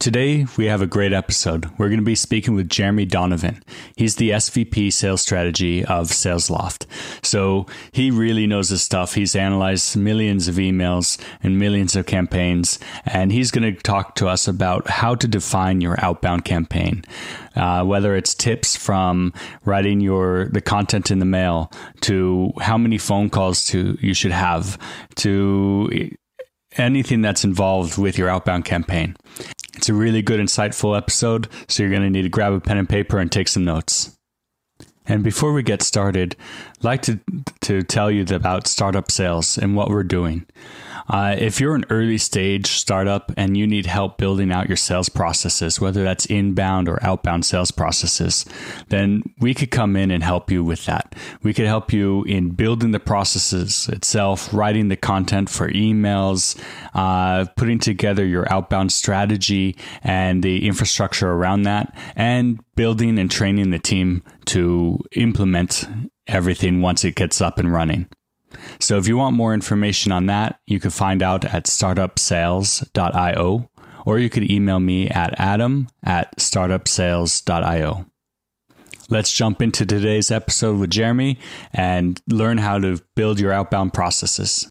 Today, we have a great episode. We're going to be speaking with Jeremy Donovan. He's the SVP sales strategy of SalesLoft. So he really knows his stuff. He's analyzed millions of emails and millions of campaigns, and he's going to talk to us about how to define your outbound campaign. Uh, whether it's tips from writing your the content in the mail to how many phone calls to you should have to anything that's involved with your outbound campaign. It's a really good, insightful episode, so you're going to need to grab a pen and paper and take some notes. And before we get started, I'd like to, to tell you about startup sales and what we're doing. Uh, if you're an early stage startup and you need help building out your sales processes, whether that's inbound or outbound sales processes, then we could come in and help you with that. We could help you in building the processes itself, writing the content for emails, uh, putting together your outbound strategy and the infrastructure around that, and building and training the team to implement everything once it gets up and running. So if you want more information on that, you can find out at startupsales.io or you could email me at adam at startupsales.io. Let's jump into today's episode with Jeremy and learn how to build your outbound processes.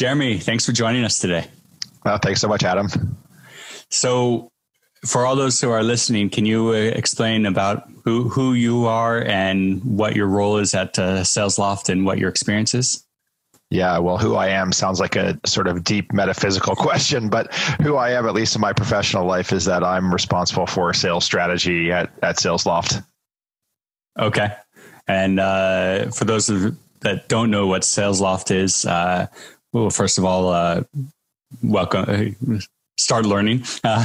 Jeremy, thanks for joining us today. Uh, thanks so much, Adam. So, for all those who are listening, can you uh, explain about who, who you are and what your role is at uh, SalesLoft and what your experience is? Yeah, well, who I am sounds like a sort of deep metaphysical question, but who I am, at least in my professional life, is that I'm responsible for sales strategy at, at SalesLoft. Okay. And uh, for those that don't know what SalesLoft is, uh, well, first of all, uh, welcome. Start learning, uh,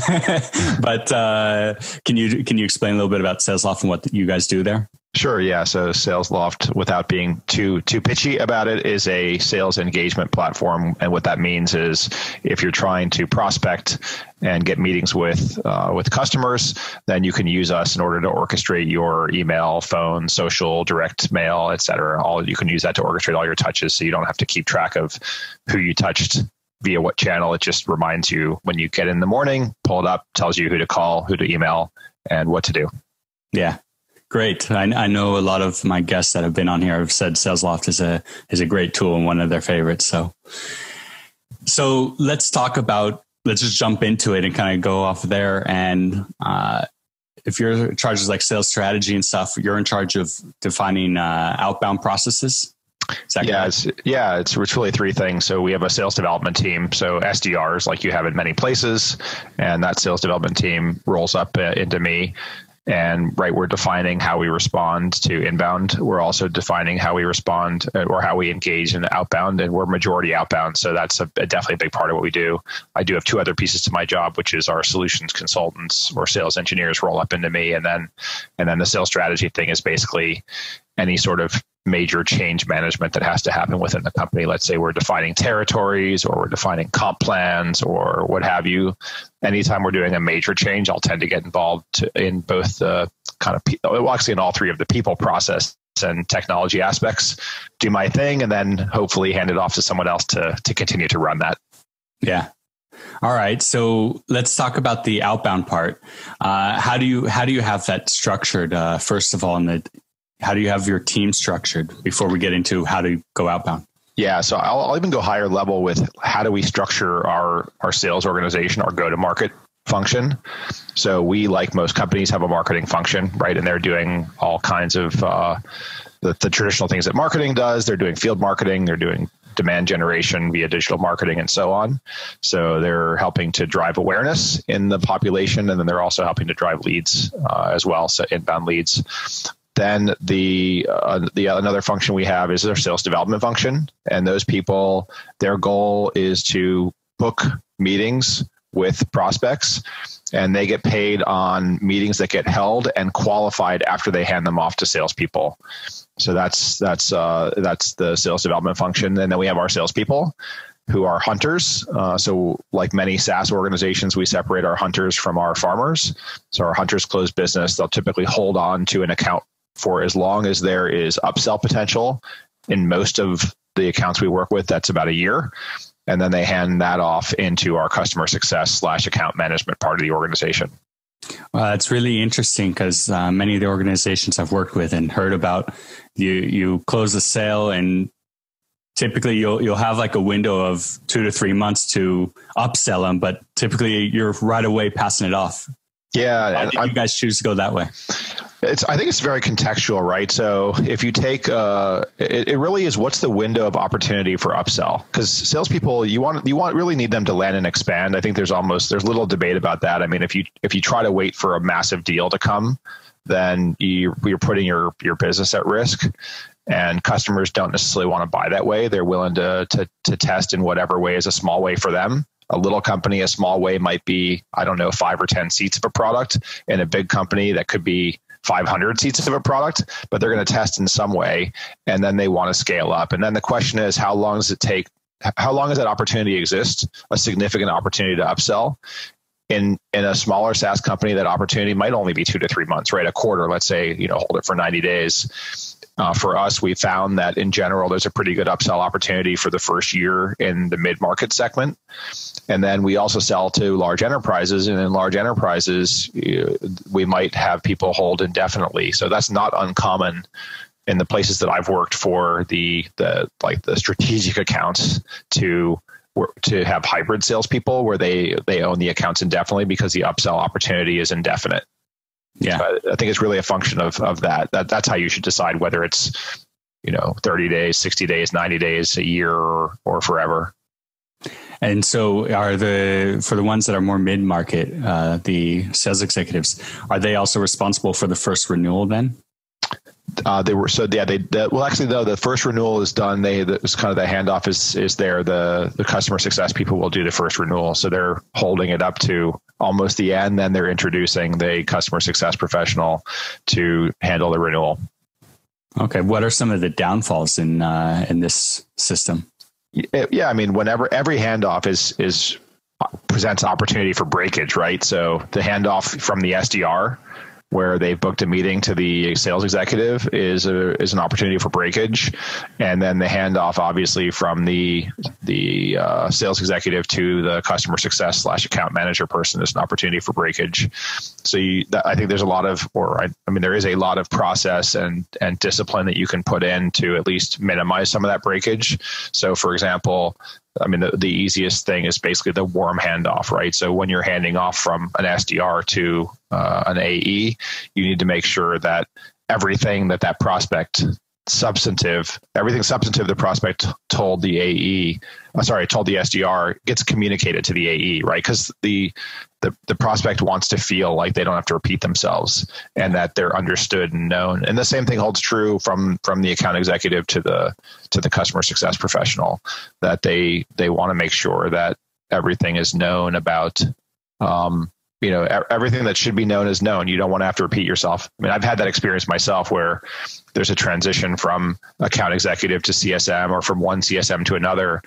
but uh, can you can you explain a little bit about SalesLoft and what you guys do there? Sure. Yeah. So SalesLoft, without being too too pitchy about it, is a sales engagement platform, and what that means is if you're trying to prospect and get meetings with uh, with customers, then you can use us in order to orchestrate your email, phone, social, direct mail, etc. All you can use that to orchestrate all your touches, so you don't have to keep track of who you touched via what channel. It just reminds you when you get in the morning, pull it up, tells you who to call, who to email, and what to do. Yeah, Great. I, I, know a lot of my guests that have been on here have said SalesLoft is a is a great tool and one of their favorites. So, so let's talk about. Let's just jump into it and kind of go off there. And uh, if you're in charge of like sales strategy and stuff, you're in charge of defining uh, outbound processes. Yeah, it's, yeah, it's, it's really three things. So we have a sales development team, so SDRs, like you have in many places, and that sales development team rolls up uh, into me and right we're defining how we respond to inbound. We're also defining how we respond uh, or how we engage in outbound and we're majority outbound. So that's a, a, definitely a big part of what we do. I do have two other pieces to my job which is our solutions consultants or sales engineers roll up into me and then and then the sales strategy thing is basically any sort of major change management that has to happen within the company. Let's say we're defining territories or we're defining comp plans or what have you. Anytime we're doing a major change, I'll tend to get involved in both the kind of, well, actually in all three of the people process and technology aspects, do my thing, and then hopefully hand it off to someone else to, to continue to run that. Yeah. All right, so let's talk about the outbound part. Uh, how do you how do you have that structured? Uh, first of all, in the how do you have your team structured before we get into how to go outbound? Yeah, so I'll, I'll even go higher level with how do we structure our our sales organization, our go to market function. So we, like most companies, have a marketing function, right? And they're doing all kinds of uh, the, the traditional things that marketing does. They're doing field marketing. They're doing demand generation via digital marketing and so on. So they're helping to drive awareness in the population, and then they're also helping to drive leads uh, as well, so inbound leads then the uh, the another function we have is our sales development function, and those people, their goal is to book meetings with prospects and they get paid on meetings that get held and qualified after they hand them off to salespeople. So that's that's uh, that's the sales development function, and then we have our salespeople who are hunters. Uh, so, like many SaaS organizations, we separate our hunters from our farmers. So, our hunters close business. They'll typically hold on to an account for as long as there is upsell potential. In most of the accounts we work with, that's about a year and then they hand that off into our customer success slash account management part of the organization. Well, it's really interesting because uh, many of the organizations I've worked with and heard about, you you close a sale and typically you'll you'll have like a window of two to three months to upsell them, but typically you're right away passing it off. Yeah, Why did you guys choose to go that way? It's, I think it's very contextual, right? So if you take, uh, it, it really is what's the window of opportunity for upsell? Because salespeople, you want you want really need them to land and expand. I think there's almost there's little debate about that. I mean, if you if you try to wait for a massive deal to come, then you, you're putting your your business at risk and customers don't necessarily want to buy that way. They're willing to, to, to test in whatever way is a small way for them. A little company, a small way might be, I don't know, five or 10 seats of a product. In a big company, that could be 500 seats of a product, but they're going to test in some way and then they want to scale up. And then the question is, how long does it take? How long does that opportunity exist? A significant opportunity to upsell. In in a smaller SaaS company, that opportunity might only be two to three months, right? A quarter, let's say, you know, hold it for 90 days. Uh, for us, we found that in general, there's a pretty good upsell opportunity for the first year in the mid market segment. And then we also sell to large enterprises. And in large enterprises, we might have people hold indefinitely. So that's not uncommon in the places that I've worked for the, the like the strategic accounts to to have hybrid salespeople where they they own the accounts indefinitely because the upsell opportunity is indefinite. Yeah, so I think it's really a function of of that. That that's how you should decide whether it's you know 30 days, 60 days, 90 days, a year, or, or forever. And so, are the for the ones that are more mid market, uh, the sales executives, are they also responsible for the first renewal then? Uh, they were so yeah they, they, well actually though the first renewal is done they it's kind of the handoff is is there the the customer success people will do the first renewal so they're holding it up to almost the end then they're introducing the customer success professional to handle the renewal. Okay what are some of the downfalls in uh, in this system? Yeah i mean whenever every handoff is is presents opportunity for breakage right? So the handoff from the sdr where they've booked a meeting to the sales executive is a, is an opportunity for breakage, and then the handoff obviously from the the uh, sales executive to the customer success slash account manager person is an opportunity for breakage. So you, I think there's a lot of, or I, I mean, there is a lot of process and and discipline that you can put in to at least minimize some of that breakage. So, for example, I mean, the, the easiest thing is basically the warm handoff, right? So when you're handing off from an SDR to uh, an AE, you need to make sure that everything that that prospect substantive, everything substantive the prospect told the AE, uh, sorry, told the SDR gets communicated to the AE, right? Because the, the the prospect wants to feel like they don't have to repeat themselves and that they're understood and known. And the same thing holds true from from the account executive to the to the customer success professional that they they want to make sure that everything is known about um, you know everything that should be known is known. You don't want to have to repeat yourself. I mean i've had that experience myself where there's a transition from account executive to csm or from one csm to another.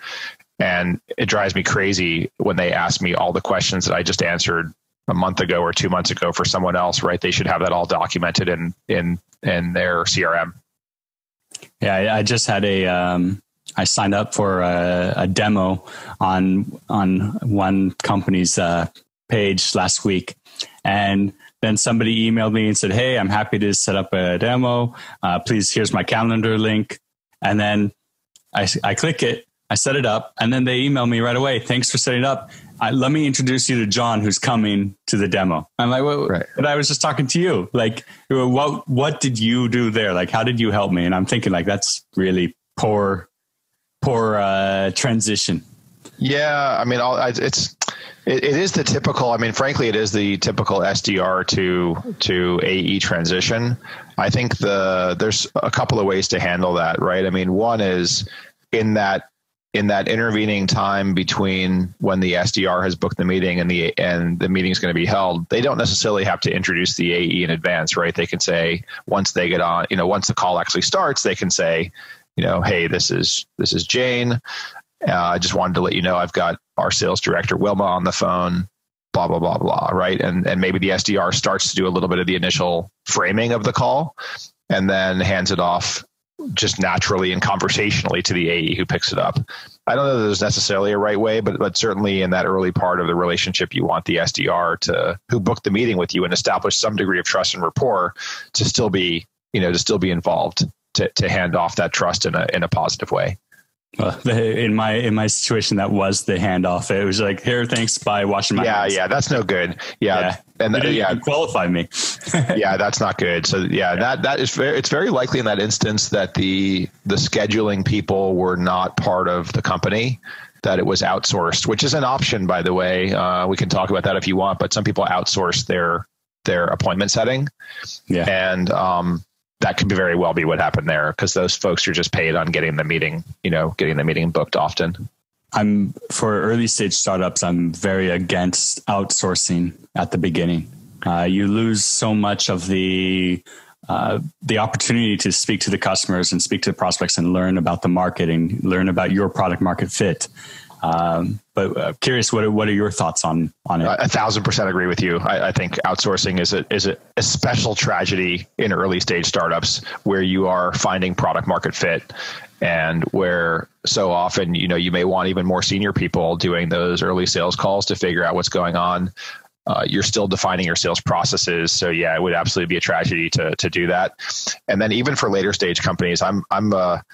And it drives me crazy when they ask me all the questions that i just answered a month ago or two months ago for someone else right? They should have that all documented in in in their crm yeah i just had a um I signed up for a, a, demo on on one company's uh, page last week. And then somebody emailed me and said, Hey, I'm happy to set up a demo. Uh, please, here's my calendar link. And then I, I click it, I set it up, and then they email me right away. Thanks for setting it up. I, let me introduce you to John, who's coming to the demo. I'm like, well, right. but I was just talking to you. Like, what what did you do there? Like, how did you help me? And I'm thinking, like, that's really poor, poor uh, transition. Yeah, I mean, it's it, it is the typical. I mean, frankly, it is the typical SDR to to AE transition. I think the there's a couple of ways to handle that, right? I mean, one is in that in that intervening time between when the SDR has booked the meeting and the and the meeting is going to be held, they don't necessarily have to introduce the AE in advance, right? They can say once they get on, you know, once the call actually starts, they can say, you know, hey, this is this is Jane. Uh, I just wanted to let you know I've got our sales director Wilma on the phone. Blah blah blah blah. Right, and and maybe the SDR starts to do a little bit of the initial framing of the call, and then hands it off just naturally and conversationally to the AE who picks it up. I don't know that there's necessarily a right way, but but certainly in that early part of the relationship, you want the SDR to who booked the meeting with you and establish some degree of trust and rapport to still be you know to still be involved to to hand off that trust in a in a positive way. Well, in my in my situation, that was the handoff. It was like, here, thanks, bye, washing my yeah, hands. yeah, that's no good. Yeah, Yeah. and th- didn't yeah, qualify me. yeah, that's not good. So yeah, that that is very, it's very likely in that instance that the the scheduling people were not part of the company that it was outsourced, which is an option by the way. Uh, we can talk about that if you want, but some people outsource their their appointment setting, yeah. and um, that could very well be what happened there because those folks are just paid on getting the meeting, you know, getting the meeting booked often. I'm for early stage startups. I'm very against outsourcing at the beginning. Uh, you lose so much of the uh, the opportunity to speak to the customers and speak to the prospects and learn about the market and learn about your product market fit. Um, but uh, curious, what are, what are your thoughts on on it? a thousand percent agree with you. I, I think outsourcing is a is a, a special tragedy in early stage startups where you are finding product market fit and where so often you know you may want even more senior people doing those early sales calls to figure out what's going on. Uh, you're still defining your sales processes, so yeah, it would absolutely be a tragedy to to do that. And then even for later stage companies, I'm I'm a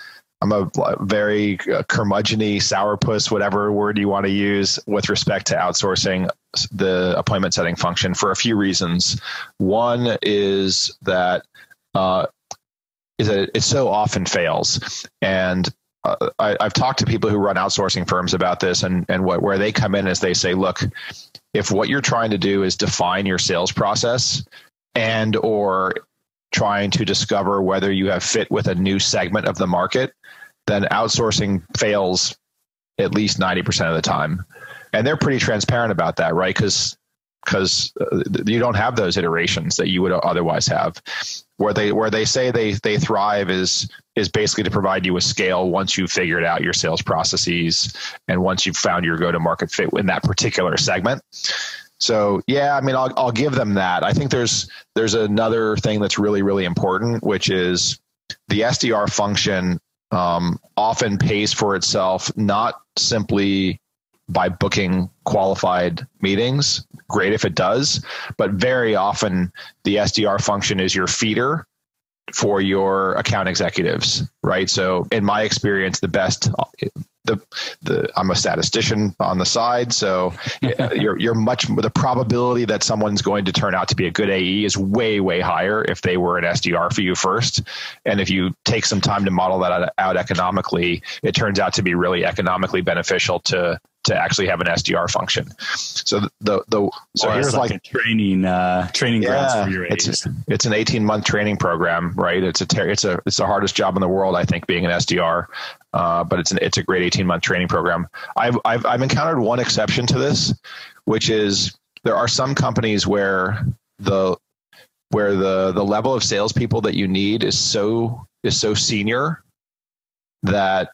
I'm a very uh, curmudgeony sourpuss, whatever word you want to use, with respect to outsourcing the appointment setting function for a few reasons. One is that uh, is that it so often fails, and uh, I, I've talked to people who run outsourcing firms about this, and and what where they come in is they say, look, if what you're trying to do is define your sales process and or trying to discover whether you have fit with a new segment of the market, then outsourcing fails at least 90% of the time. And they're pretty transparent about that, right? Because because uh, you don't have those iterations that you would otherwise have. Where they where they say they they thrive is is basically to provide you with scale once you've figured out your sales processes and once you've found your go to market fit in that particular segment. So yeah, I mean, I'll I'll give them that. I think there's there's another thing that's really really important, which is the SDR function um, often pays for itself not simply by booking qualified meetings. Great if it does, but very often the SDR function is your feeder for your account executives, right? So in my experience, the best the the I'm a statistician on the side, so you're you're much the probability that someone's going to turn out to be a good AE is way way higher if they were an SDR for you first, and if you take some time to model that out economically, it turns out to be really economically beneficial to to actually have an SDR function. So the the so here's like, like training uh, training grounds for your it's it's an 18 month training program, right? It's a ter- it's a it's the hardest job in the world, I think, being an SDR. Uh, but it's an it's a great 18 month training program. I've, I've I've encountered one exception to this, which is there are some companies where the where the the level of salespeople that you need is so is so senior that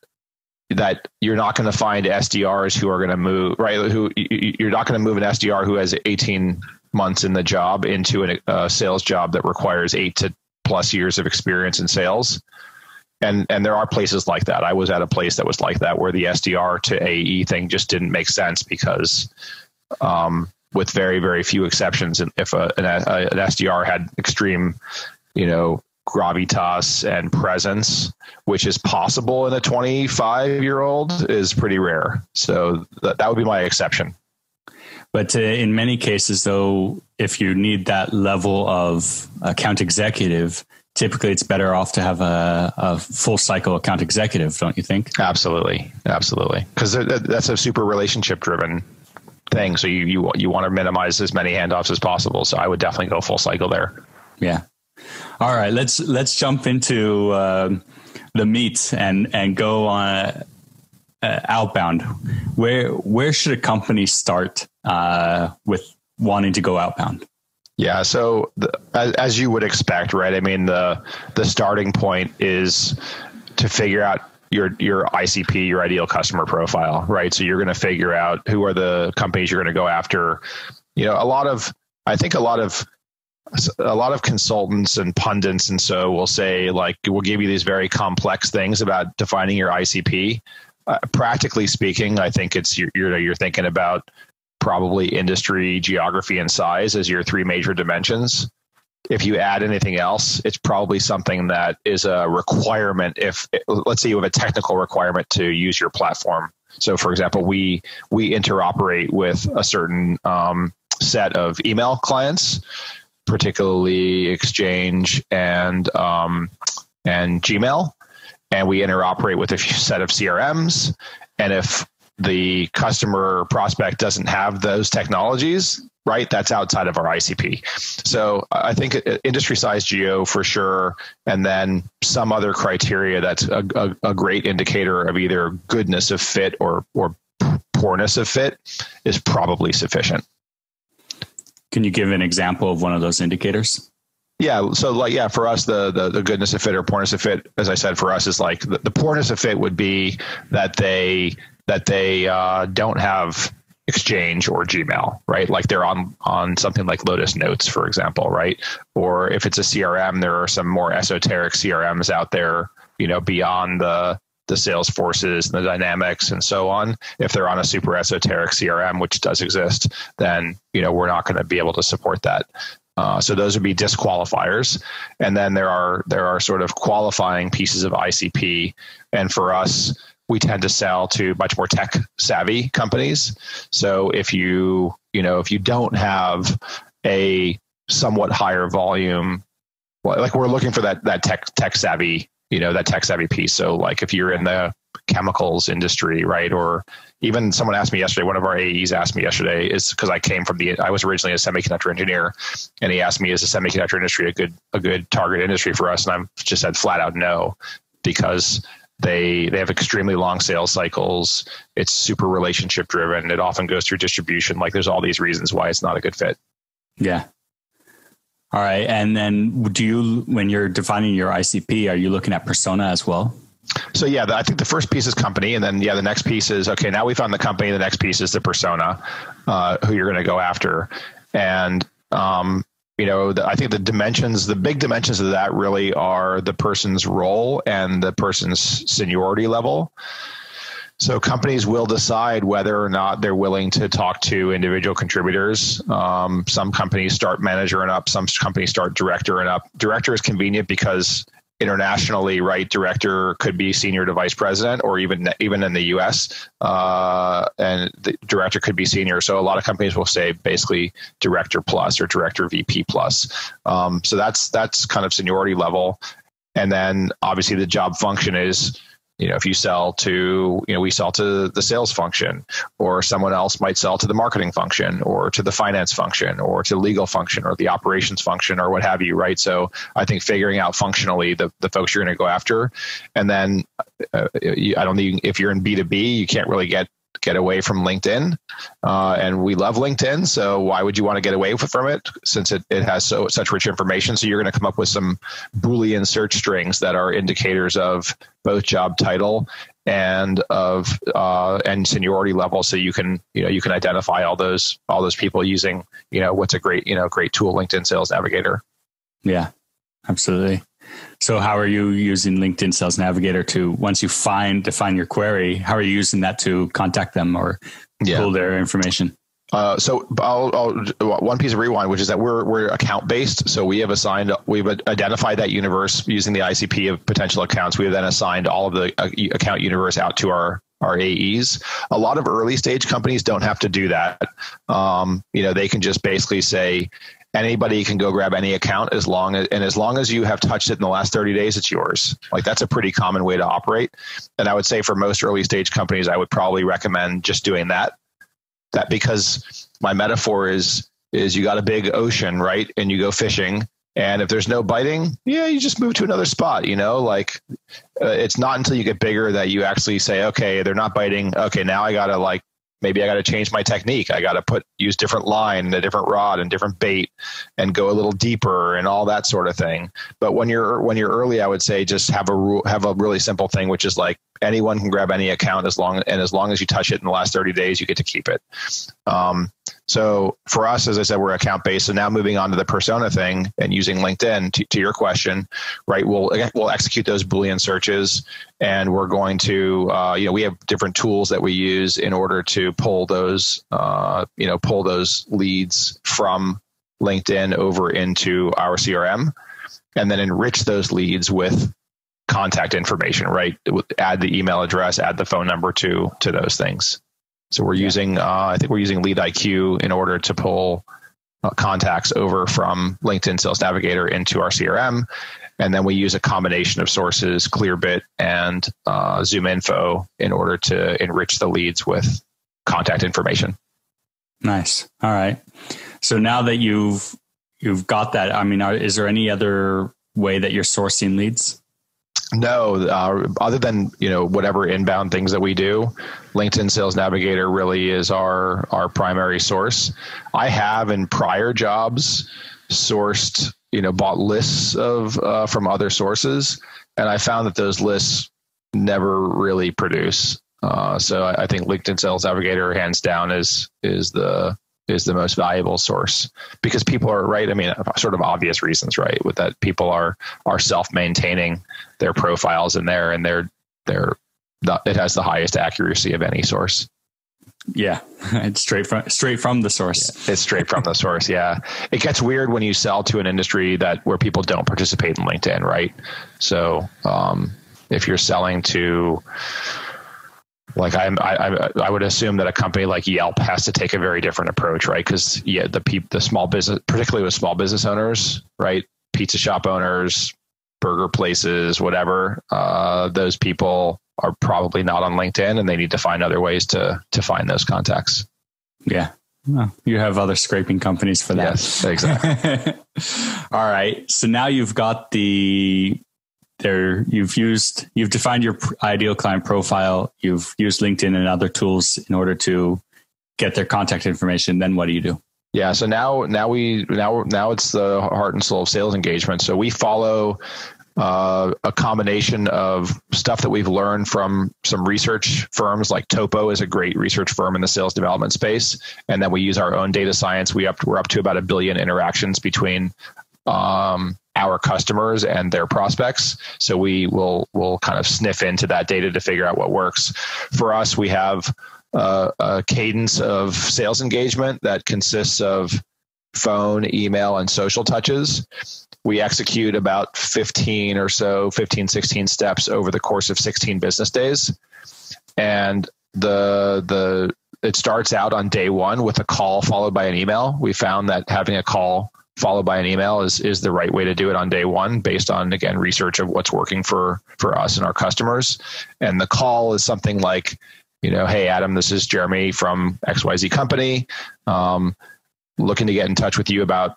that you're not going to find SDRs who are going to move right. Who you're not going to move an SDR who has 18 months in the job into a, a sales job that requires eight to plus years of experience in sales. And and there are places like that. I was at a place that was like that where the SDR to AE thing just didn't make sense because, um, with very very few exceptions, if a, an, a, an SDR had extreme, you know, gravitas and presence, which is possible in a 25 year old, is pretty rare. So that, that would be my exception. But uh, in many cases, though, if you need that level of account executive, typically it's better off to have a, a full cycle account executive, don't you think? Absolutely, absolutely, because that's a super relationship driven thing. So you you you want to minimize as many handoffs as possible. So I would definitely go full cycle there. Yeah. All right. Let's let's jump into uh, the meat and and go on uh, outbound. Where where should a company start uh, with wanting to go outbound? Yeah, so the, as, as you would expect, right? I mean, the the starting point is to figure out your your ICP, your ideal customer profile, right? So you're going to figure out who are the companies you're going to go after. You know, a lot of I think a lot of a lot of consultants and pundits and so will say like we'll give you these very complex things about defining your ICP. Uh, practically speaking, I think it's you're, you're you're thinking about probably industry, geography, and size as your three major dimensions if you add anything else, it's probably something that is a requirement. If let's say you have a technical requirement to use your platform. So, for example, we we interoperate with a certain um, set of email clients, particularly Exchange and um, and Gmail, and we interoperate with a set of CRMs. And if the customer prospect doesn't have those technologies, right? That's outside of our ICP. So I think uh, industry size geo for sure, and then some other criteria that's a, a, a great indicator of either goodness of fit or or poorness of fit is probably sufficient. Can you give an example of one of those indicators? Yeah. So like, yeah, for us, the, the, the goodness of fit or poorness of fit, as I said, for us is like the, the poorness of fit would be that they, that they uh, don't have Exchange or Gmail, right? Like they're on on something like Lotus Notes, for example, right? Or if it's a CRM, there are some more esoteric CRMs out there, you know, beyond the the Salesforces and the Dynamics and so on. If they're on a super esoteric CRM, which does exist, then you know we're not going to be able to support that. Uh, so those would be disqualifiers, and then there are there are sort of qualifying pieces of ICP, and for us we tend to sell to much more tech savvy companies. So if you, you know, if you don't have a somewhat higher volume, like we're looking for that that tech tech savvy, you know, that tech savvy piece. So like if you're in the chemicals industry, right, or even someone asked me yesterday. One of our AEs asked me yesterday is because I came from the I was originally a semiconductor engineer, and he asked me is the semiconductor industry a good a good target industry for us? And I've just said flat out no, because they they have extremely long sales cycles. It's super relationship driven. It often goes through distribution. Like there's all these reasons why it's not a good fit. Yeah. All right. And then do you when you're defining your ICP, are you looking at persona as well? So yeah, I think the first piece is company, and then yeah, the next piece is okay. Now we found the company. The next piece is the persona, uh, who you're going to go after, and um, you know the, i think the dimensions the big dimensions of that really are the person's role and the person's seniority level so companies will decide whether or not they're willing to talk to individual contributors. Um, some companies start manager and up. Some companies start director and up. Director is convenient because internationally, right, director could be senior to vice president, or even even in the U.S. Uh, and the director could be senior. So a lot of companies will say basically director plus or director VP plus. Um, so that's that's kind of seniority level, and then obviously the job function is you know if you sell to you know we sell to the sales function or someone else might sell to the marketing function or to the finance function or to legal function or the operations function or what have you right? So i think figuring out functionally the, the folks you're going to go after and then uh, i don't think if you're in b2b you can't really get get away from LinkedIn. Uh, and we love LinkedIn. So why would you want to get away from it since it, it has so such rich information? So you're going to come up with some Boolean search strings that are indicators of both job title and of uh, and seniority level so you can you know you can identify all those all those people using you know what's a great you know great tool linkedin sales navigator yeah absolutely so how are you using LinkedIn Sales Navigator to once you find define your query, how are you using that to contact them or yeah. pull their information? Uh, so I'll, I'll, one piece of rewind, which is that we're we're account based. So we have assigned, we've identified that universe using the ICP of potential accounts. We have then assigned all of the uh, account universe out to our our AEs. A lot of early stage companies don't have to do that. Um, you know, they can just basically say, anybody can go grab any account as long as and as long as you have touched it in the last 30 days it's yours like that's a pretty common way to operate and i would say for most early stage companies i would probably recommend just doing that that because my metaphor is is you got a big ocean, right? And you go fishing and if there's no biting, yeah, you just move to another spot, you know, like uh, it's not until you get bigger that you actually say, okay, they're not biting. Okay, now I got to like maybe I got to change my technique. I got to put use different line and a different rod and different bait and go a little deeper and all that sort of thing. But when you're when you're early, I would say just have a rule, have a really simple thing, which is like anyone can grab any account as long and as long as you touch it in the last 30 days, you get to keep it. Um, so for us, as I said, we're account based. So now moving on to the persona thing and using LinkedIn to, to your question, right? We'll we'll execute those Boolean searches, and we're going to, uh, you know, we have different tools that we use in order to pull those, uh, you know, pull those leads from LinkedIn over into our CRM, and then enrich those leads with contact information. Right? Add the email address, add the phone number to to those things. So we're yeah. using, uh, I think we're using Lead IQ in order to pull uh, contacts over from LinkedIn Sales Navigator into our CRM. And then we use a combination of sources, Clearbit and uh, Zoom Info, in order to enrich the leads with contact information. Nice. All right. So now that you've you've got that, I mean, are, is there any other way that you're sourcing leads? No, uh, other than you know whatever inbound things that we do, LinkedIn Sales Navigator really is our our primary source. I have in prior jobs sourced you know bought lists of uh, from other sources, and I found that those lists never really produce. Uh, so I, I think LinkedIn Sales Navigator, hands down, is is the is the most valuable source because people are right. I mean, sort of obvious reasons, right? With that, people are are self maintaining their profiles in there, and they're they're it has the highest accuracy of any source. Yeah, it's straight from straight from the source. Yeah, it's straight from the source. Yeah, it gets weird when you sell to an industry that where people don't participate in LinkedIn, right? So, um, if you're selling to like I, I, I would assume that a company like Yelp has to take a very different approach, right? Because yeah, the pe- the small business, particularly with small business owners, right, pizza shop owners, burger places, whatever, uh, those people are probably not on LinkedIn, and they need to find other ways to to find those contacts. Yeah, well, you have other scraping companies for that. Yes, exactly. All right. So now you've got the there you've used you've defined your ideal client profile. You've used linkedin and other tools in order to get their contact information. Then what do you do? Yeah so now now we now now it's the heart and soul of sales engagement. So we follow uh, a combination of stuff that we've learned from some research firms like TOPO is a great research firm in the sales development space. And then we use our own data science. We up we're up to about a billion interactions between um, our customers and their prospects. So we will will kind of sniff into that data to figure out what works. For us, we have uh, a cadence of sales engagement that consists of phone, email, and social touches. We execute about 15 or so, 15, 16 steps over the course of 16 business days. And the the it starts out on day one with a call followed by an email. We found that having a call followed by an email is is the right way to do it on day one based on again research of what's working for for us and our customers. And the call is something like you know hey adam this is jeremy from xyz company. Um, looking to get in touch with you about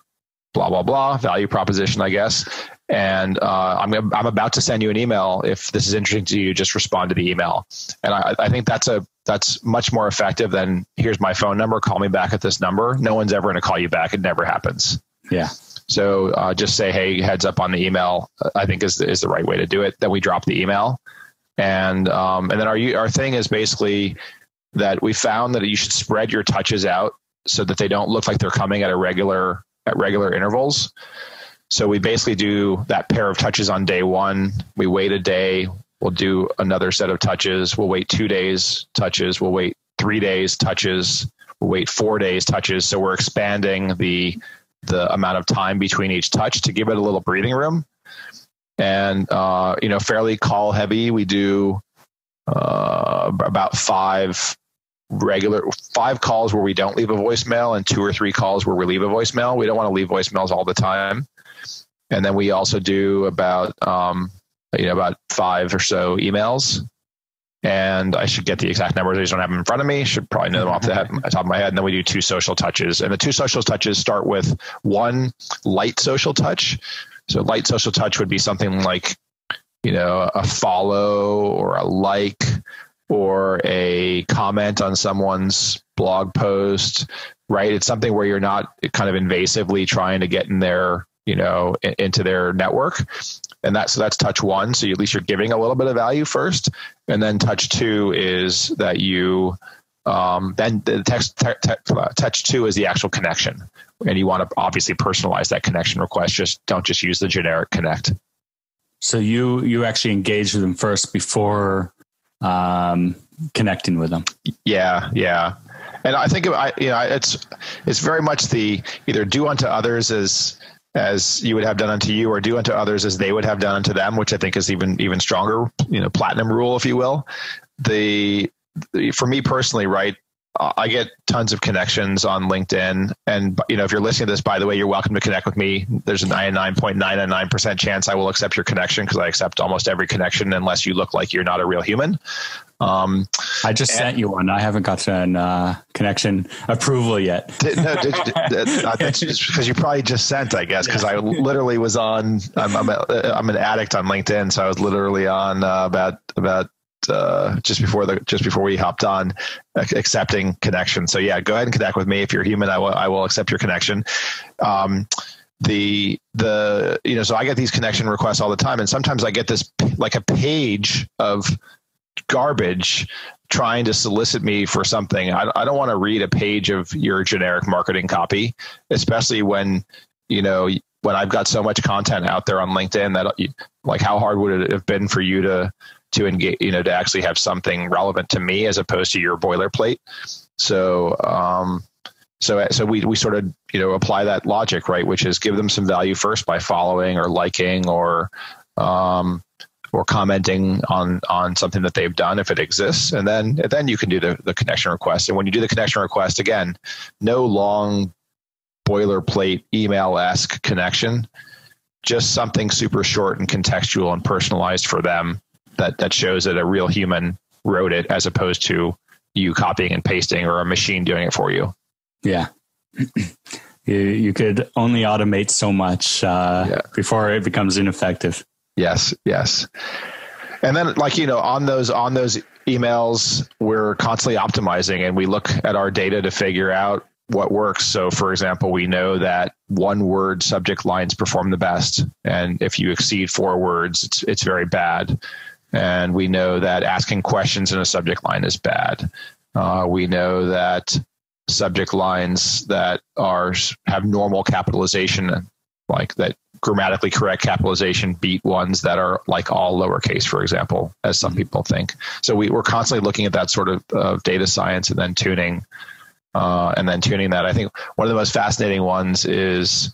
blah blah blah value proposition i guess. And uh, I'm, I'm about to send you an email if this is interesting to you just respond to the email. And I, I think that's a that's much more effective than here's my phone number call me back at this number. No one's ever going to call you back. It never happens yeah. So uh, just say, hey, heads up on the email. Uh, I think is is the right way to do it. Then we drop the email, and um, and then our our thing is basically that we found that you should spread your touches out so that they don't look like they're coming at a regular at regular intervals. So we basically do that pair of touches on day one. We wait a day. We'll do another set of touches. We'll wait two days touches. We'll wait three days touches. We'll wait four days touches. So we're expanding the the amount of time between each touch to give it a little breathing room. And uh, you know, fairly call heavy. We do uh, about five regular five calls where we don't leave a voicemail and two or three calls where we leave a voicemail. We don't want to leave voicemails all the time. And then we also do about um, you know about five or so emails and I should get the exact numbers. I just don't have them in front of me. Should probably know them off the, top of my head. And then we do two social touches, and the two social touches start with one light social touch. So light social touch would be something like, you know, a follow or a like or a comment on someone's blog post, right? It's something where you're not kind of invasively trying to get in their you know into their network. And that's so that's touch one. So you, at least you're giving a little bit of value first. And then touch two is that you um, then the text te- te- touch two is the actual connection. And you want to obviously personalize that connection request. Just don't just use the generic connect. So you you actually engage with them first before um, connecting with them. Yeah yeah. And i think I, you know it's it's very much the either do unto others as as you would have done unto you or do unto others as they would have done unto them which i think is even even stronger you know platinum rule if you will. The, the for me personally right I get tons of connections on LinkedIn, and you know if you're listening to this, by the way, you're welcome to connect with me. There's a 99.99 percent chance I will accept your connection because I accept almost every connection unless you look like you're not a real human. Um, I just and, sent you one. I haven't got an uh, connection approval yet. Did, no, did, did, that's because you probably just sent, I guess, because I literally was on. I'm, I'm, a, I'm, an addict on LinkedIn, so I was literally on uh, about about uh, just before the just before we hopped on accepting connection. So yeah, go ahead and connect with me if you're human. I will I will accept your connection. Um, the the you know so I get these connection requests all the time, and sometimes I get this like a page of garbage trying to solicit me for something. I, I don't want to read a page of your generic marketing copy, especially when you know when I've got so much content out there on LinkedIn that like how hard would it have been for you to to engage, you know, to actually have something relevant to me as opposed to your boilerplate. So, um, so, so we, we sort of, you know, apply that logic, right? Which is give them some value first by following or liking or, um, or commenting on on something that they've done if it exists and then and then you can do the, the connection request and when you do the connection request again no long boilerplate email-esque connection just something super short and contextual and personalized for them that that shows that a real human wrote it as opposed to you copying and pasting or a machine doing it for you. Yeah. you, you could only automate so much uh, yeah. before it becomes ineffective. Yes, yes. And then like, you know, on those on those emails, we're constantly optimizing and we look at our data to figure out what works. So, for example, we know that one word subject lines perform the best, and if you exceed four words, it's it's very bad. And we know that asking questions in a subject line is bad. Uh, we know that subject lines that are have normal capitalization, like that grammatically correct capitalization, beat ones that are like all lowercase, for example, as some mm-hmm. people think. So we, we're constantly looking at that sort of, of data science and then tuning, uh, and then tuning that. I think one of the most fascinating ones is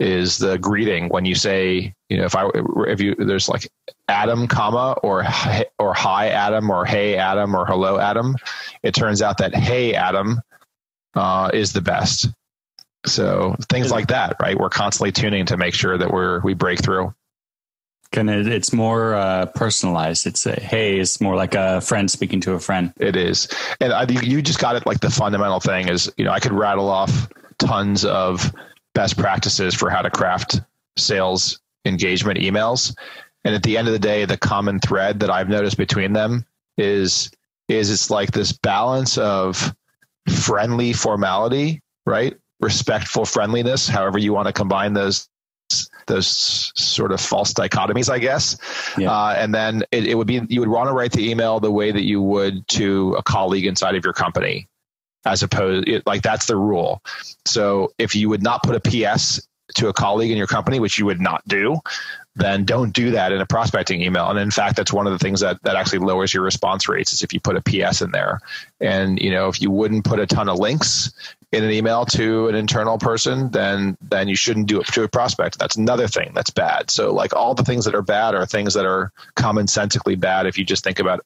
is the greeting when you say you know if i if you there's like adam comma or or hi adam or hey adam or hello adam it turns out that hey adam uh, is the best. So things like that right? We're constantly tuning to make sure that we're we break through. It, it's more uh, personalized. It's a hey it's more like a friend speaking to a friend. It is. And I, you just got it like the fundamental thing is you know i could rattle off tons of best practices for how to craft sales engagement emails. And at the end of the day, the common thread that I've noticed between them is is it's like this balance of friendly formality, right? Respectful friendliness, however you want to combine those those sort of false dichotomies, I guess. Yeah. Uh, and then it, it would be you would want to write the email the way that you would to a colleague inside of your company as opposed like that's the rule. So if you would not put a PS to a colleague in your company, which you would not do, then don't do that in a prospecting email. And in fact, that's one of the things that, that actually lowers your response rates is if you put a PS in there. And, you know, if you wouldn't put a ton of links in an email to an internal person, then, then you shouldn't do it to a prospect. That's another thing that's bad. So like all the things that are bad are things that are commonsensically bad. If you just think about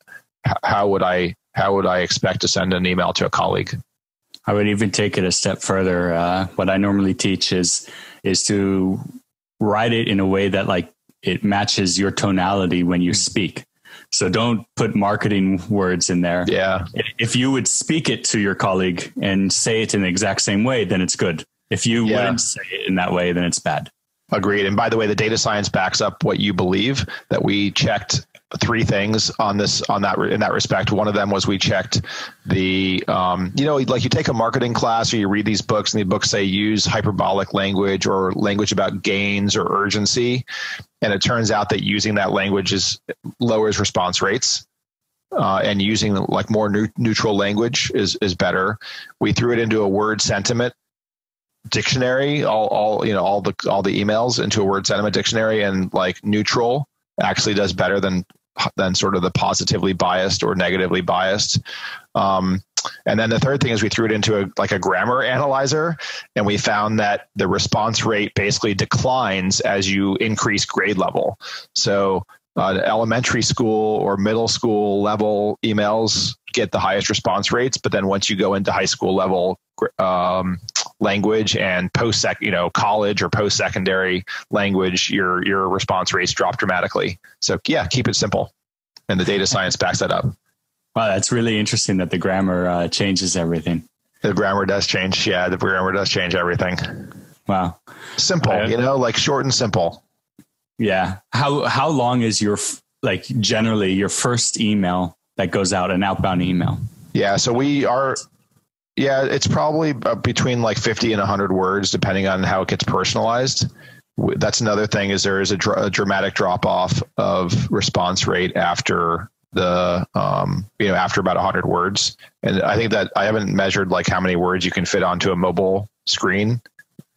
how would I, how would I expect to send an email to a colleague? I would even take it a step further. Uh, what I normally teach is is to write it in a way that like it matches your tonality when you speak. So don't put marketing words in there. Yeah. If you would speak it to your colleague and say it in the exact same way, then it's good. If you yeah. wouldn't say it in that way, then it's bad. Agreed. And by the way, the data science backs up what you believe that we checked three things on this on that in that respect. One of them was we checked the um, you know like you take a marketing class or you read these books and the books say use hyperbolic language or language about gains or urgency, and it turns out that using that language is lowers response rates. Uh, and using like more new, neutral language is is better. We threw it into a word sentiment dictionary, all all you know all the all the emails into a word sentiment dictionary, and like neutral actually does better than than sort of the positively biased or negatively biased. Um, and then the third thing is we threw it into a like a grammar analyzer, and we found that the response rate basically declines as you increase grade level. So uh, elementary school or middle school level emails get the highest response rates, but then once you go into high school level um, language and post sec, you know, college or post secondary language, your your response rates drop dramatically. So yeah, keep it simple, and the data science backs that up. Wow, that's really interesting that the grammar uh, changes everything. The grammar does change. Yeah, the grammar does change everything. Wow, simple. You know, like short and simple. Yeah. How how long is your like generally your first email that goes out an outbound email? Yeah, so we are yeah, it's probably uh, between like 50 and 100 words, depending on how it gets personalized. That's another thing is there is a, dr- a dramatic drop off of response rate after the um, you know after about 100 words and i think that i haven't measured like how many words you can fit onto a mobile screen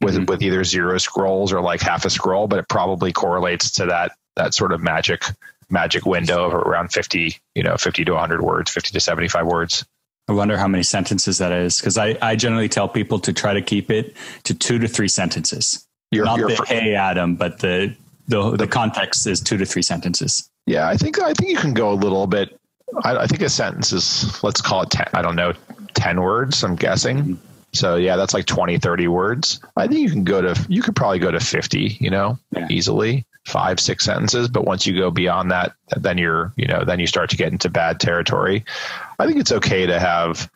with mm-hmm. with either zero scrolls or like half a scroll but it probably correlates to that that sort of magic magic window of around 50 you know 50 to 100 words 50 to 75 words I wonder how many sentences that is because I, I generally tell people to try to keep it to two to three sentences. You're, Not you're the hey Adam, but the, the the context is two to three sentences. Yeah, I think I think you can go a little bit. I, I think a sentence is let's call it ten. I don't know, ten words. I'm guessing. Mm-hmm. So yeah, that's like 20, 30 words. I think you can go to you could probably go to fifty. You know, yeah. easily five six sentences but once you go beyond that then you're you know then you start to get into bad territory i think it's okay to have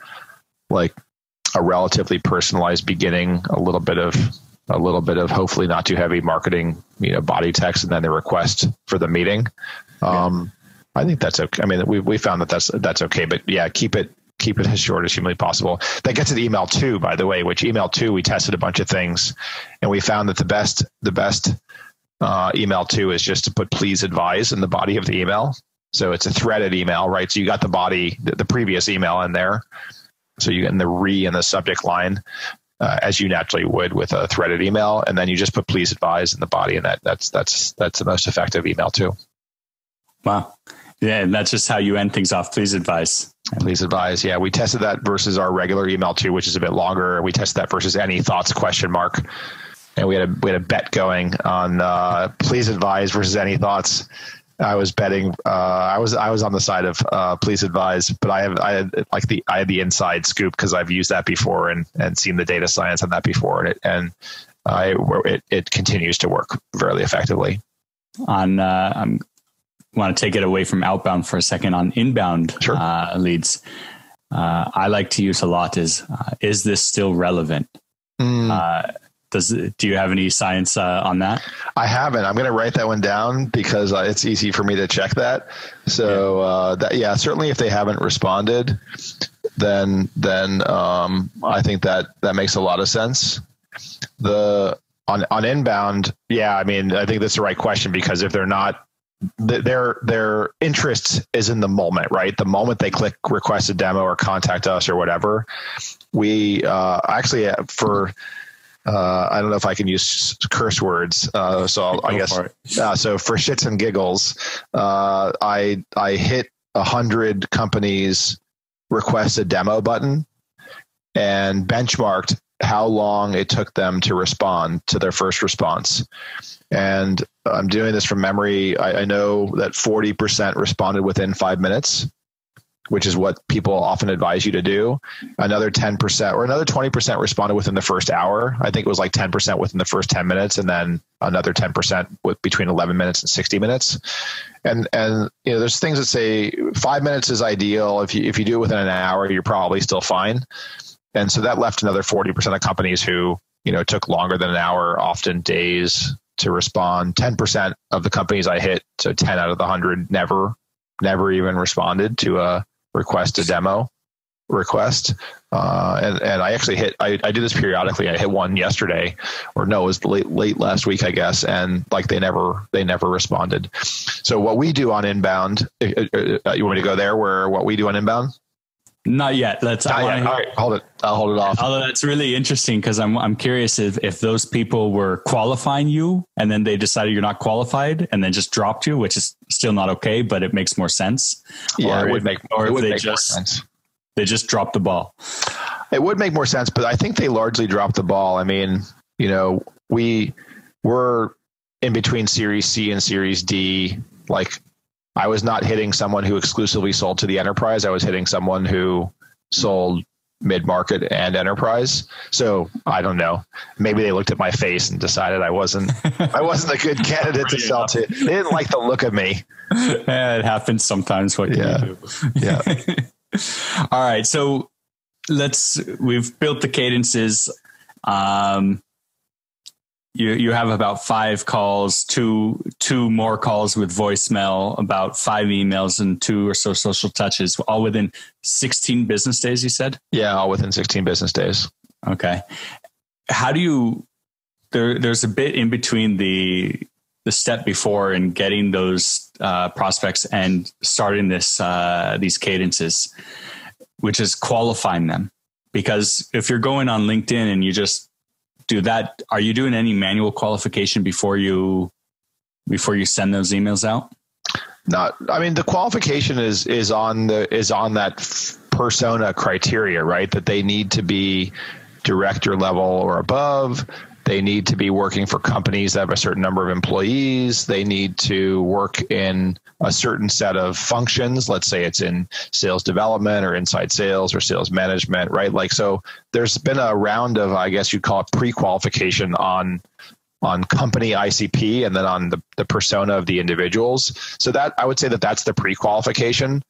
like a relatively personalized beginning a little bit of a little bit of hopefully not too heavy marketing you know body text and then the request for the meeting um, yeah. i think that's okay i mean we, we found that that's that's okay but yeah keep it keep it as short as humanly possible. That gets to the email two, by the way, which email two, we tested a bunch of things and we found that the best, the best uh, email two is just to put please advise in the body of the email. So it's a threaded email, right? So you got the body, the, the previous email in there. So you get in the re in the subject line, uh, as you naturally would with a threaded email, and then you just put please advise in the body, and that that's that's that's the most effective email too. Wow. Yeah, and that's just how you end things off. Please advise. Please advise. Yeah, we tested that versus our regular email too, which is a bit longer. We tested that versus any thoughts question mark and we had a we had a bet going on uh, please advise versus any thoughts. I was betting. Uh, I was I was on the side of uh, please advise, but I have I had like the I had the inside scoop because I've used that before and and seen the data science on that before, and it and I it it continues to work fairly effectively. On uh, I'm want to take it away from outbound for a second on inbound sure. uh, leads. Uh, I like to use a lot is uh, is this still relevant? Mm. Does do you have any science uh, on that? I haven't. I'm going to write that one down because uh, it's easy for me to check that. So yeah. Uh, that yeah, certainly if they haven't responded, then then um, I think that that makes a lot of sense. The on on inbound, yeah, I mean I think that's the right question because if they're not their their interest is in the moment, right? The moment they click request a demo or contact us or whatever. We uh, actually uh, for uh, I don't know if I can use curse words, uh, so I'll, i guess. Uh, so for shits and giggles, uh, I I hit a hundred companies request a demo button, and benchmarked how long it took them to respond to their first response. And I'm doing this from memory. I, I know that 40% responded within five minutes which is what people often advise you to do. Another 10% or another 20% responded within the first hour. I think it was like 10% within the first 10 minutes, and then another 10% with between 11 minutes and 60 minutes. and and you know there's things that say five minutes is ideal if you if you do it within an hour you're probably still fine and so that left another 40% of companies who you know took longer than an hour often days to respond 10% of the companies i hit so 10 out of the 100 never never even responded to a request a demo request. Uh, and, and I actually hit, I, I do this periodically. I hit one yesterday or no, it was late, late last week, I guess. And like they never, they never responded. So what we do on inbound, uh, uh, uh you want me to go there where what we do on inbound? Not yet. Let's. Not yet. All right, hold it. I'll hold it off. Although that's really interesting because I'm I'm curious if if those people were qualifying you and then they decided you're not qualified and then just dropped you, which is still not okay, but it makes more sense. Yeah, or it would if, make. Or if they just they just dropped the ball. It would make more sense, but I think they largely dropped the ball. I mean, you know, we were in between Series C and Series D. Like, I was not hitting someone who exclusively sold to the enterprise. I was hitting someone who sold mid market and enterprise. So I don't know. Maybe they looked at my face and decided I wasn't I wasn't a good candidate to sell to. They didn't like the look of me. Yeah, it happens sometimes. What yeah. Yeah. All right. So let's, we've built the cadences. Um, you, you have about five calls, two, two more calls with voicemail, about five emails and two or so social touches, all within 16 business days, you said? Yeah, all within 16 business days. Okay. How do you, there, there's a bit in between the, the step before and getting those uh, prospects and starting this uh, these cadences, which is qualifying them. Because if you're going on LinkedIn and you just do that, are you doing any manual qualification before you before you send those emails out? Not. I mean, the qualification is is on the is on that persona criteria, right? That they need to be director level or above they need to be working for companies that have a certain number of employees. They need to work in a certain set of functions. Let's say it's in sales development or inside sales or sales management, right? Like, so there's been a round of, I guess you'd call it pre qualification on on company ICP and then on the, the persona of the individuals. So that I would say that that's the pre-qualification.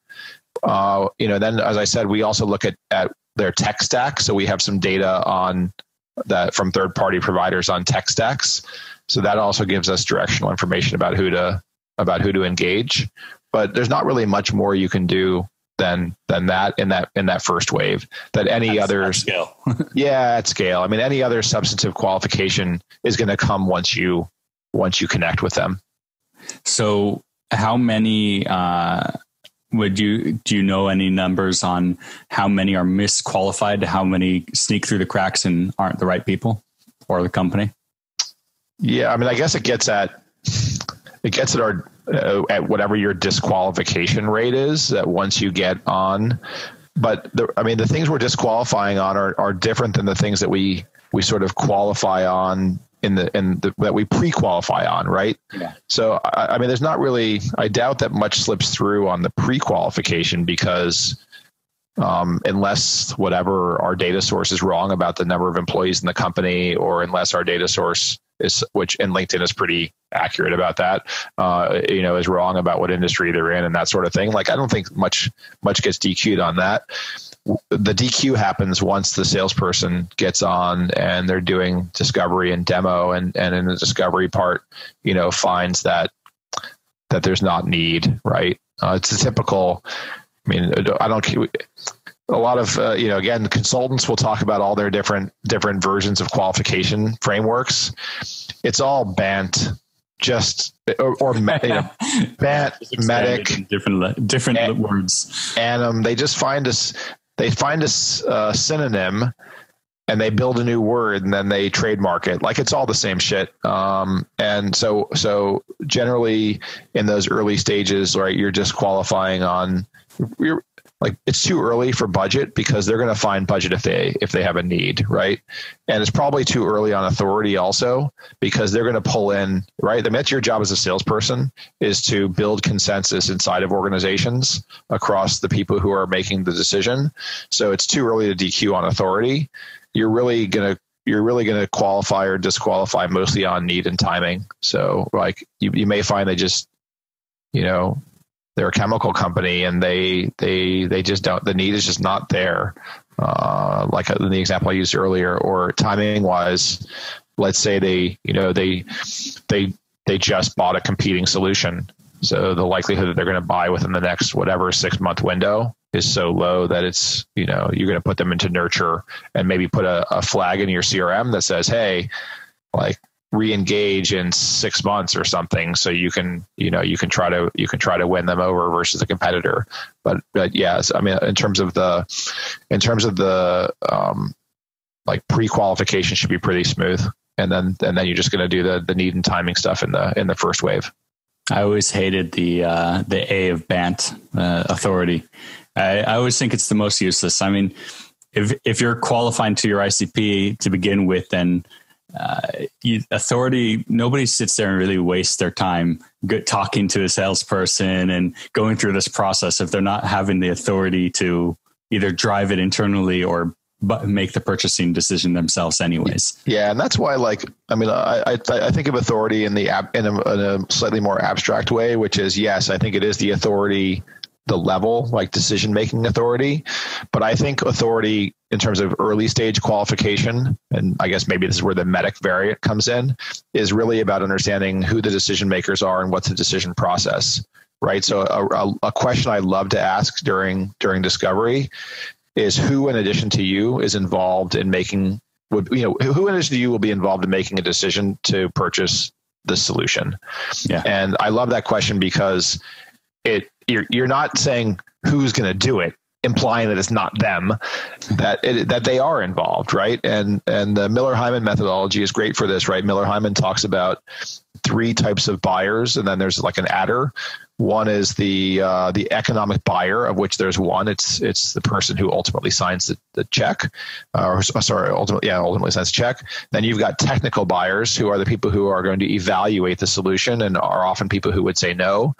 Uh, you know, then as I said, we also look at, at their tech stack. So we have some data on that from third party providers on tech stacks. So that also gives us directional information about who to about who to engage. But there's not really much more you can do than than that in that in that first wave. That any other at scale. yeah, at scale. I mean, any other substantive qualification is going to come once you once you connect with them. So, how many uh, would you do you know any numbers on how many are misqualified how many sneak through the cracks and aren't the right people or the company? Yeah i mean i guess it gets at it gets at our uh, at whatever your disqualification rate is that once you get on. But the, i mean the things we're disqualifying on are, are different than the things that we we sort of qualify on in the in the, that we pre-qualify on, right? Yeah. So I, I mean, there's not really. I doubt that much slips through on the pre-qualification because um, unless whatever our data source is wrong about the number of employees in the company, or unless our data source is, which in LinkedIn is pretty accurate about that, uh, you know, is wrong about what industry they're in and that sort of thing. Like, I don't think much much gets DQ'd on that the DQ happens once the salesperson gets on and they're doing discovery and demo and, and in the discovery part, you know, finds that that there's not need, right? Uh, it's a typical, I mean, I don't, a lot of, uh, you know, again, consultants will talk about all their different, different versions of qualification frameworks. It's all BANT, just or, or you know, BANT, MEDDIC, different different words. And um, they just find us they find a synonym and they build a new word and then they trademark it. Like it's all the same shit. Um, and so so generally in those early stages right you're just qualifying on you're like it's too early for budget because they're going to find budget if they if they have a need right? And it's probably too early on authority also because they're going to pull in right? I mean that's your job as a salesperson is to build consensus inside of organizations across the people who are making the decision. So it's too early to dq on authority. You're really going to you're really going to qualify or disqualify mostly on need and timing. So like you, you may find they just you know they're a chemical company and they they they just don't the need is just not there. Uh, like in the example i used earlier or timing wise let's say they you know they they they just bought a competing solution. So the likelihood that they're going to buy within the next whatever six month window is so low that it's you know you're going to put them into nurture and maybe put a, a flag in your crm that says hey like re-engage in six months or something so you can you know you can try to you can try to win them over versus a competitor. But but yes i mean in terms of the in terms of the um like pre-qualification should be pretty smooth. And then and then you're just going to do the the need and timing stuff in the in the first wave. I always hated the uh the a of bant uh, authority. I, I always think it's the most useless. I mean if if you're qualifying to your icp to begin with then uh, authority nobody sits there and really wastes their time talking to a salesperson and going through this process if they're not having the authority to either drive it internally or make the purchasing decision themselves anyways. Yeah and that's why like i mean i i, I think of authority in the in a, in a slightly more abstract way which is yes i think it is the authority the level, like decision making authority. But I think authority in terms of early stage qualification, and I guess maybe this is where the MEDDIC variant comes in, is really about understanding who the decision makers are and what's the decision process. Right. So a, a, question I love to ask during during discovery is who, in addition to you, is involved in making would you know who in addition to you will be involved in making a decision to purchase the solution. Yeah. And I love that question because it you're you're not saying who's going to do it implying that it's not them that it, that they are involved right? And and the Miller Heiman methodology is great for this right? Miller Heiman talks about three types of buyers and then there's like an adder one is the uh, the economic buyer, of which there's one. It's it's the person who ultimately signs the, the check, uh, or sorry, ultimately yeah, ultimately signs the check. Then you've got technical buyers, who are the people who are going to evaluate the solution, and are often people who would say no.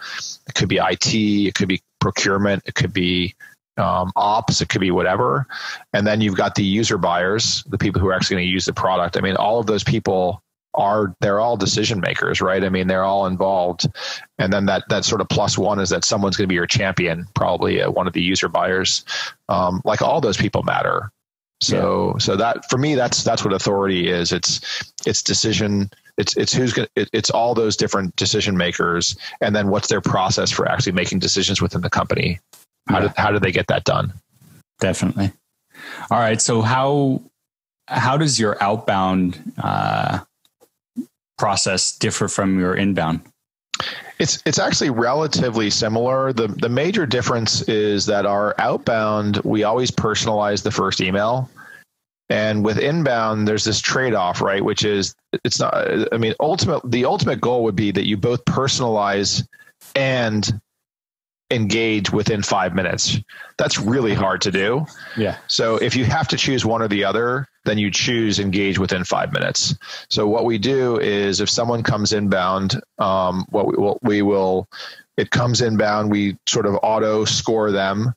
It could be IT, it could be procurement, it could be um, ops, it could be whatever. And then you've got the user buyers, the people who are actually going to use the product. I mean, all of those people are they're all decision makers, right? I mean, they're all involved. And then that that sort of plus one is that someone's going to be your champion, probably uh, one of the user buyers. Um, like all those people matter. So yeah. so that for me, that's that's what authority is. It's it's decision. It's it's who's going. It, it's all those different decision makers, and then what's their process for actually making decisions within the company. How yeah. do how do they get that done? Definitely. All right. So how how does your outbound uh, process differ from your inbound? It's it's actually relatively similar. The the major difference is that our outbound we always personalize the first email. And with inbound, there's this trade-off, right? Which is it's not I mean, ultimate the ultimate goal would be that you both personalize and engage within five minutes. That's really hard to do. Yeah. So if you have to choose one or the other, then you choose engage within five minutes. So what we do is if someone comes inbound, um, what we will, we will, it comes inbound, we sort of auto score them.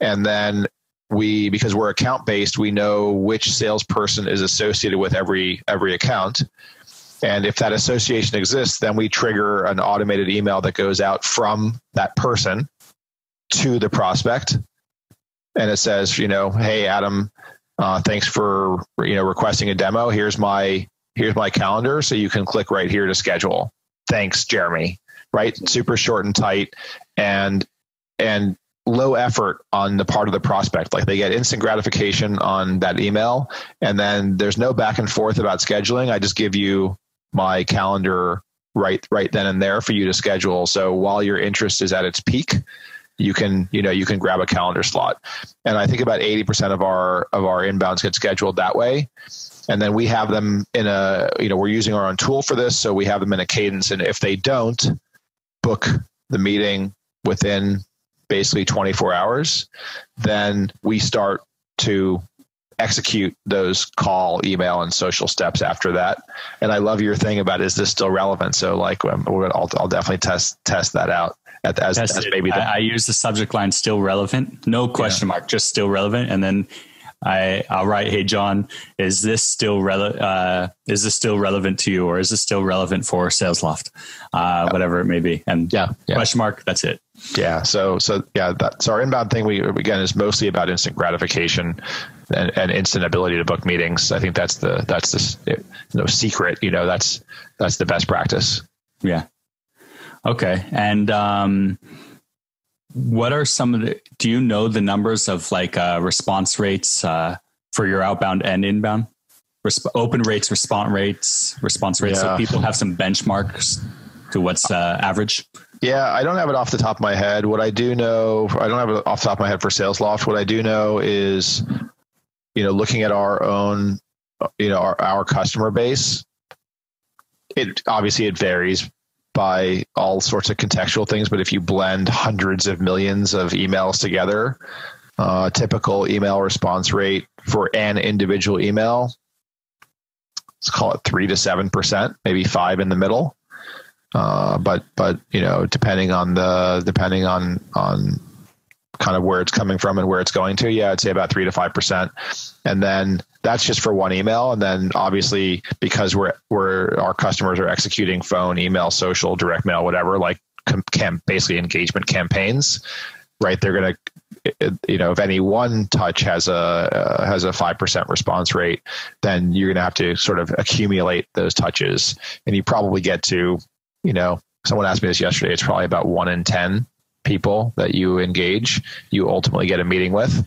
And then we, because we're account based, we know which salesperson is associated with every, every account. And if that association exists, then we trigger an automated email that goes out from that person to the prospect. And it says, you know, hey, Adam, uh, thanks for you know requesting a demo. Here's my here's my calendar, so you can click right here to schedule. Thanks, Jeremy. Right, super short and tight, and and low effort on the part of the prospect. Like they get instant gratification on that email, and then there's no back and forth about scheduling. I just give you my calendar right right then and there for you to schedule. So while your interest is at its peak, you can you know you can grab a calendar slot. And I think about eighty percent of our of our inbounds get scheduled that way. And then we have them in a you know we're using our own tool for this, so we have them in a cadence. And if they don't book the meeting within basically 24 hours, then we start to execute those call, email, and social steps after that. And I love your thing about is this still relevant? So like, um, I'll, I'll definitely test test that out as, as maybe. The, I, I, use the subject line "still relevant," no question yeah. mark, just still relevant, and then I I'll write, "Hey John, is this still rele- uh, is this still relevant to you, or is this still relevant for SalesLoft, uh, yeah. whatever it may be?" And yeah, yeah, question mark. That's it. Yeah. So so yeah, that's our inbound thing. We again is mostly about instant gratification and, and instant ability to book meetings. I think that's the that's the no secret. You know, that's that's the best practice. Yeah. Okay. And um, what are some of the? Do you know the numbers of like uh, response rates uh, for your outbound and inbound? Resp- open rates, response rates, response rates. Yeah. So people have some benchmarks to what's uh, average. Yeah, I don't have it off the top of my head. What I do know, I don't have it off the top of my head for SalesLoft. What I do know is, you know, looking at our own, you know, our, our customer base, it obviously it varies by all sorts of contextual things. But if you blend hundreds of millions of emails together, uh, typical email response rate for an individual email, let's call it three to seven percent, maybe five in the middle. Uh, but but you know, depending on the depending on on kind of where it's coming from and where it's going to, yeah, I'd say about three to five percent. And then that's just for one email. And then obviously because we're we're our customers are executing phone, email, social, direct mail, whatever, like cam- basically engagement campaigns, right? They're gonna you know, if any one touch has a uh, has a five percent response rate, then you're going to have to sort of accumulate those touches, and you probably get to you know, someone asked me this yesterday. It's probably about one in 10 people that you engage, you ultimately get a meeting with.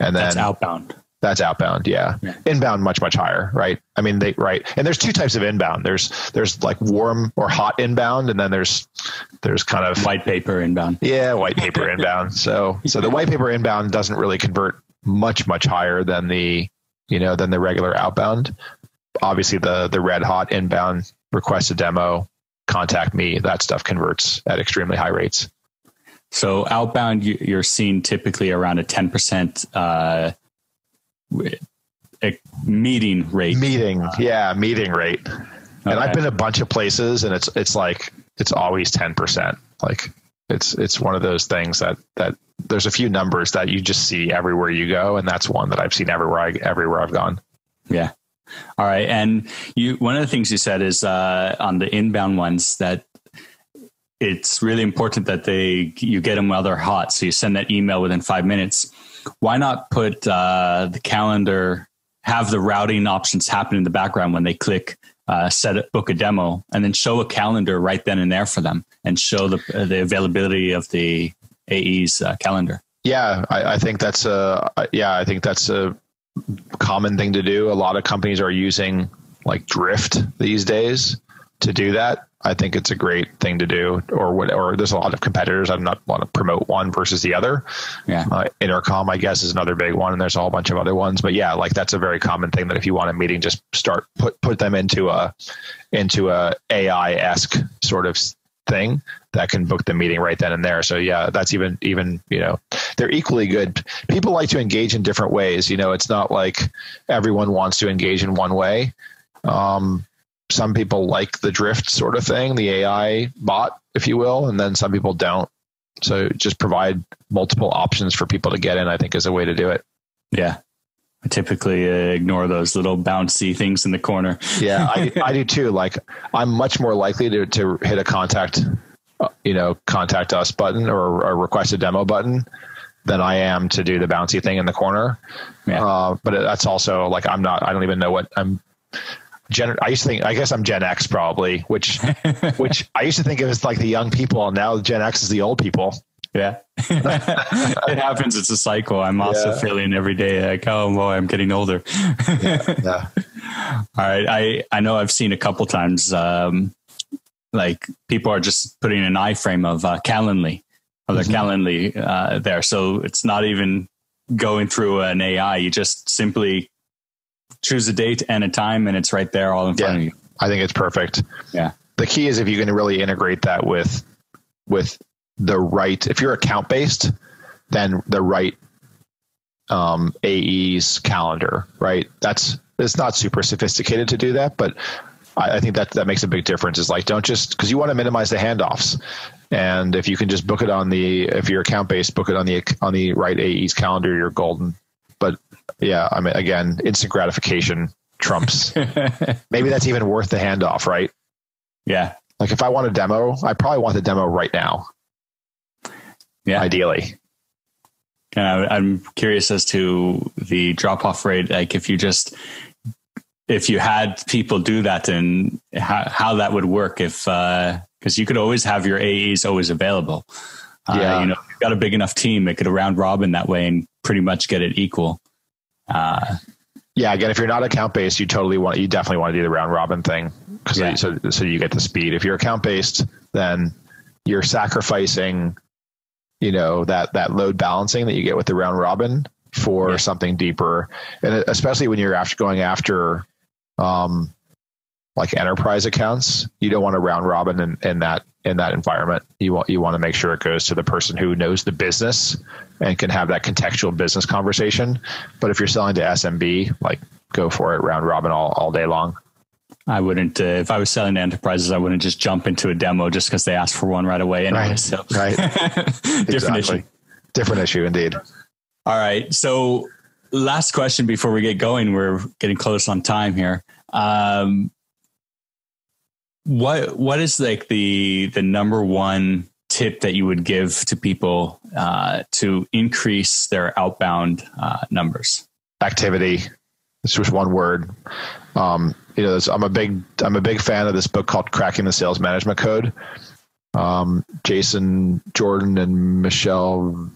And then that's outbound. That's outbound, yeah. yeah. Inbound much much higher, right? I mean, they right. And there's two types of inbound. There's there's like warm or hot inbound, and then there's there's kind of white paper inbound. Yeah, white paper inbound. So so the white paper inbound doesn't really convert much much higher than the you know than the regular outbound. Obviously, the the red hot inbound request a demo contact me, that stuff converts at extremely high rates. So outbound, you're seeing typically around a 10% uh, meeting rate. Meeting, yeah, meeting rate. Okay. And I've been a bunch of places, and it's it's like it's always 10%. Like it's it's one of those things that that there's a few numbers that you just see everywhere you go, and that's one that I've seen everywhere I everywhere I've gone. Yeah. All right, and you one of the things you said is uh, on the inbound ones that it's really important that they you get them while they're hot. So you send that email within five minutes. Why not put uh, the calendar, have the routing options happen in the background when they click uh, set it, book a demo, and then show a calendar right then and there for them, and show the the availability of the AE's uh, calendar. Yeah, I, I, think that's a yeah, I think that's a common thing to do. A lot of companies are using like Drift these days to do that. I think it's a great thing to do. Or what? Or there's a lot of competitors. I'm not want to promote one versus the other. Yeah. Uh, Intercom, I guess, is another big one, and there's a whole bunch of other ones. But yeah, like that's a very common thing that if you want a meeting, just start put put them into a into a AI esque sort of thing that can book the meeting right then and there. So yeah, that's even even you know they're equally good. People like to engage in different ways. You know, it's not like everyone wants to engage in one way. Um, some people like the drift sort of thing, the AI bot, if you will, and then some people don't. So just provide multiple options for people to get in. I think is a way to do it. Yeah, I typically uh, ignore those little bouncy things in the corner. yeah, I, I do too. Like I'm much more likely to, to hit a contact, uh, you know, contact us button or a request a demo button than I am to do the bouncy thing in the corner. Yeah. Uh, but that's also like I'm not. I don't even know what I'm. Gen, I used to think. I guess I'm Gen X probably, which which I used to think it was like the young people, and now Gen X is the old people. Yeah, it happens. It's a cycle. I'm also yeah. feeling every day like, oh boy, I'm getting older. yeah, yeah. All right. I I know I've seen a couple times. Um, like people are just putting an iframe of uh, Calendly of their mm-hmm. Calendly uh, there. So it's not even going through an AI. You just simply choose a date and a time, and it's right there, all in front of you. I think it's perfect. Yeah. The key is if you can really integrate that with with the right. If you're account based, then the right um, AE's calendar. Right. That's it's not super sophisticated to do that, but I, I think that that makes a big difference. Is like don't just because you want to minimize the handoffs. And if you can just book it on the if you're account based, book it on the on the right AE's calendar, you're golden. But yeah, I mean, again, instant gratification trumps. Maybe that's even worth the handoff, right? Yeah. Like if I want a demo, I probably want the demo right now. Yeah. Ideally. And I, I'm curious as to the drop off rate. Like if you just, if you had people do that and how, how that would work if, uh, cause you could always have your AEs always available. Uh, Yeah. you know, if you've got a big enough team, it could round robin that way and pretty much get it equal. Uh, Yeah, again, if you're not account based, you totally want you definitely want to do the round robin thing because Yeah. so so you get the speed. If you're account based, then you're sacrificing, you know, that that load balancing that you get with the round robin for Yeah. something deeper, and especially when you're after going after, um, like enterprise accounts, you don't want to round robin in, in that in that environment. You want you want to make sure it goes to the person who knows the business and can have that contextual business conversation. But if you're selling to SMB, like go for it, round robin all, all day long. I wouldn't, uh, if I was selling to enterprises, I wouldn't just jump into a demo just because they asked for one right away. Anyway, Right, so right. different Exactly. issue. Different issue indeed. All right. So, last question before we get going. We're getting close on time here. Um, what what is like the the number one tip that you would give to people uh, to increase their outbound uh, numbers? Activity. It's just one word. Um, you know, I'm a big I'm a big fan of this book called Cracking the Sales Management Code. Um, Jason Jordan and Michelle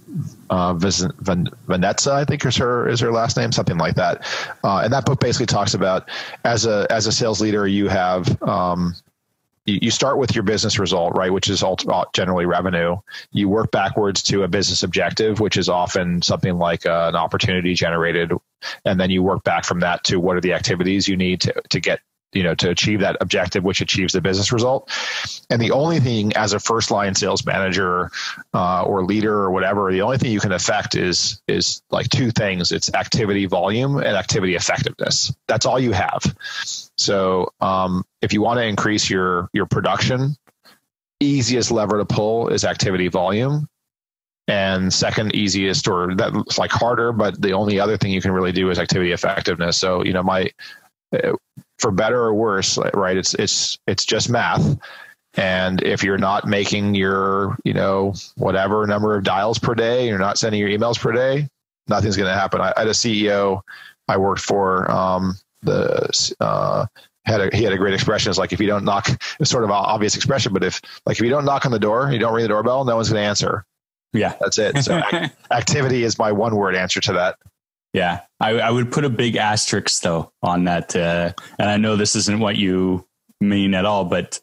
uh, Vanessa, I think is her is her last name, something like that. Uh, and that book basically talks about as a as a sales leader, you have um, you, start with your business result, right, which is uh, generally revenue. You work backwards to a business objective, which is often something like uh, an opportunity generated, and then you work back from that to what are the activities you need to to get you know to achieve that objective which achieves the business result. And the only thing as a first line sales manager uh, or leader or whatever the only thing you can affect is is like two things. It's activity volume and activity effectiveness. That's all you have so um, if you want to increase your your production easiest lever to pull is activity volume. And second easiest or that's like harder but the only other thing you can really do is activity effectiveness. So you know my uh, for better or worse right it's it's it's just math. And if you're not making your you know whatever number of dials per day you're not sending your emails per day nothing's going to happen. I, I had a ceo i worked for um, the uh, had a, he had a great expression. It's like if you don't knock, it's sort of an obvious expression, but if like if you don't knock on the door, you don't ring the doorbell, no one's going to answer. Yeah. That's it. So ac- activity is my one word answer to that. Yeah, I, I would put a big asterisk though on that, uh, and I know this isn't what you mean at all, but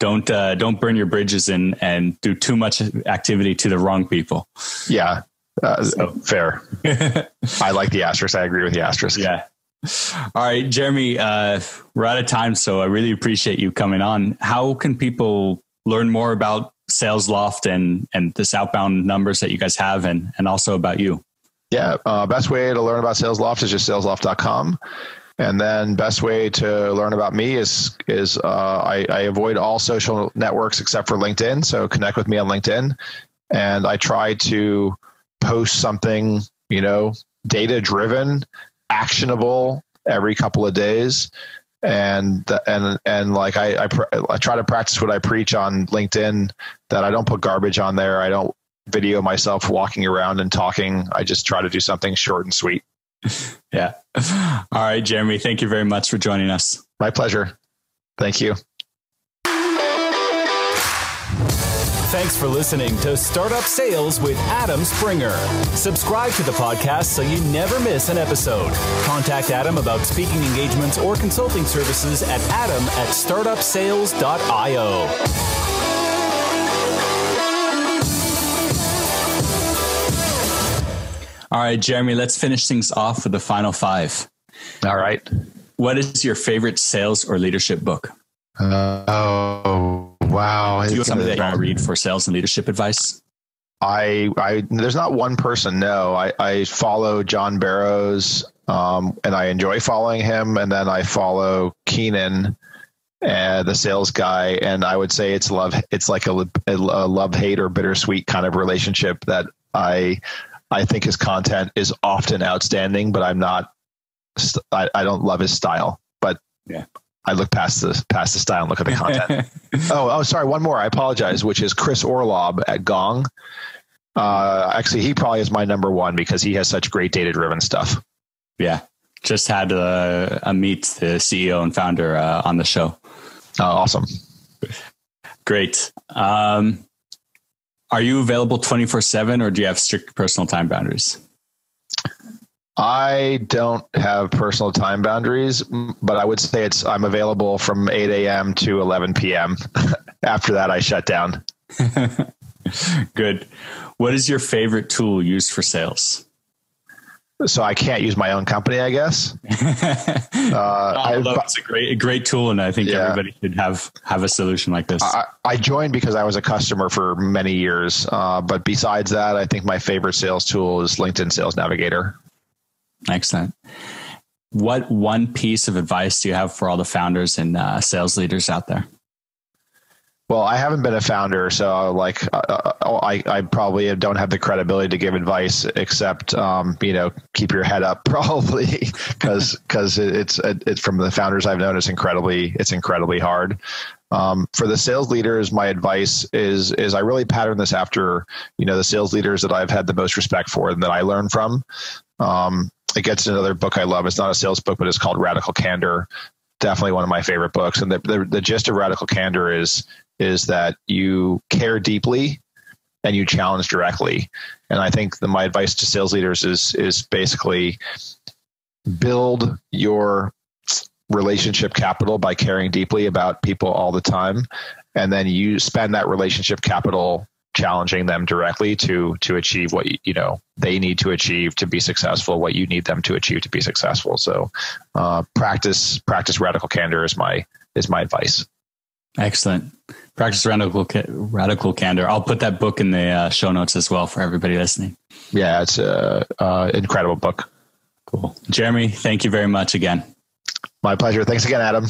don't uh, don't burn your bridges and and do too much activity to the wrong people. Yeah, uh, So- fair. I like the asterisk. I agree with the asterisk. Yeah. All right, Jeremy, uh, we're out of time, so I really appreciate you coming on. How can people learn more about Sales Loft and and this outbound numbers that you guys have, and and also about you? Yeah. Uh, best way to learn about Sales Loft is just salesloft.com. And then best way to learn about me is is uh, I, I avoid all social networks except for LinkedIn. So connect with me on LinkedIn, and I try to post something you know data driven, actionable every couple of days. And and and like I I, pr- I try to practice what I preach on LinkedIn. That I don't put garbage on there. I don't video myself walking around and talking. I just try to do something short and sweet. Yeah. All right, Jeremy, thank you very much for joining us. My pleasure. Thank you. Thanks for listening to Startup Sales with Adam Springer. Subscribe to the podcast so you never miss an episode. Contact Adam about speaking engagements or consulting services at adam at startupsales.io. All right, Jeremy, let's finish things off with the final five. All right. What is your favorite sales or leadership book? Uh, oh wow! Do you have something that you read for sales and leadership advice? I, I, there's not one person. No, I, I follow John Barrows, um, and I enjoy following him. And then I follow Keenan, uh, the sales guy. And I would say it's love. It's like a, a love hate or bittersweet kind of relationship that I, I think his content is often outstanding, but I'm not. I, I don't love his style, but yeah. I look past the past the style and look at the content. oh, oh, sorry. One more. I apologize. Which is Chris Orlob at Gong. Uh, actually, he probably is my number one because he has such great data driven stuff. Yeah, just had a, a meet the CEO and founder uh, on the show. Oh, awesome. Great. Um, are you available 24 7 or do you have strict personal time boundaries? I don't have personal time boundaries, but I would say it's I'm available from 8 a.m. to 11 p.m. After that, I shut down. Good. What is your favorite tool used for sales? so I can't use my own company, I guess. uh, it's a great, a great tool, and I think yeah. everybody should have have a solution like this. I, I joined because I was a customer for many years, uh, but besides that, I think my favorite sales tool is LinkedIn Sales Navigator. Excellent. What one piece of advice do you have for all the founders and uh, sales leaders out there? Well, I haven't been a founder, so like uh, uh, I, I probably don't have the credibility to give advice, except um, you know keep your head up, probably because because it's it's from the founders I've known, it's incredibly it's incredibly hard. Um, for the sales leaders, my advice is is I really pattern this after you know the sales leaders that I've had the most respect for and that I learn from. Um, it gets another book I love. It's not a sales book, but it's called Radical Candor definitely one of my favorite books. And the, the, the, gist of radical candor is is that you care deeply and you challenge directly. And I think the, my advice to sales leaders is is basically build your relationship capital by caring deeply about people all the time and then you spend that relationship capital challenging them directly to to achieve what you know they need to achieve to be successful what you need them to achieve to be successful so uh, practice practice radical candor is my is my advice excellent Practice Radical, Radical Candor. I'll put that book in the uh, show notes as well for everybody listening. Yeah, it's an uh, incredible book. Cool. Jeremy, thank you very much again. My pleasure. Thanks again, Adam.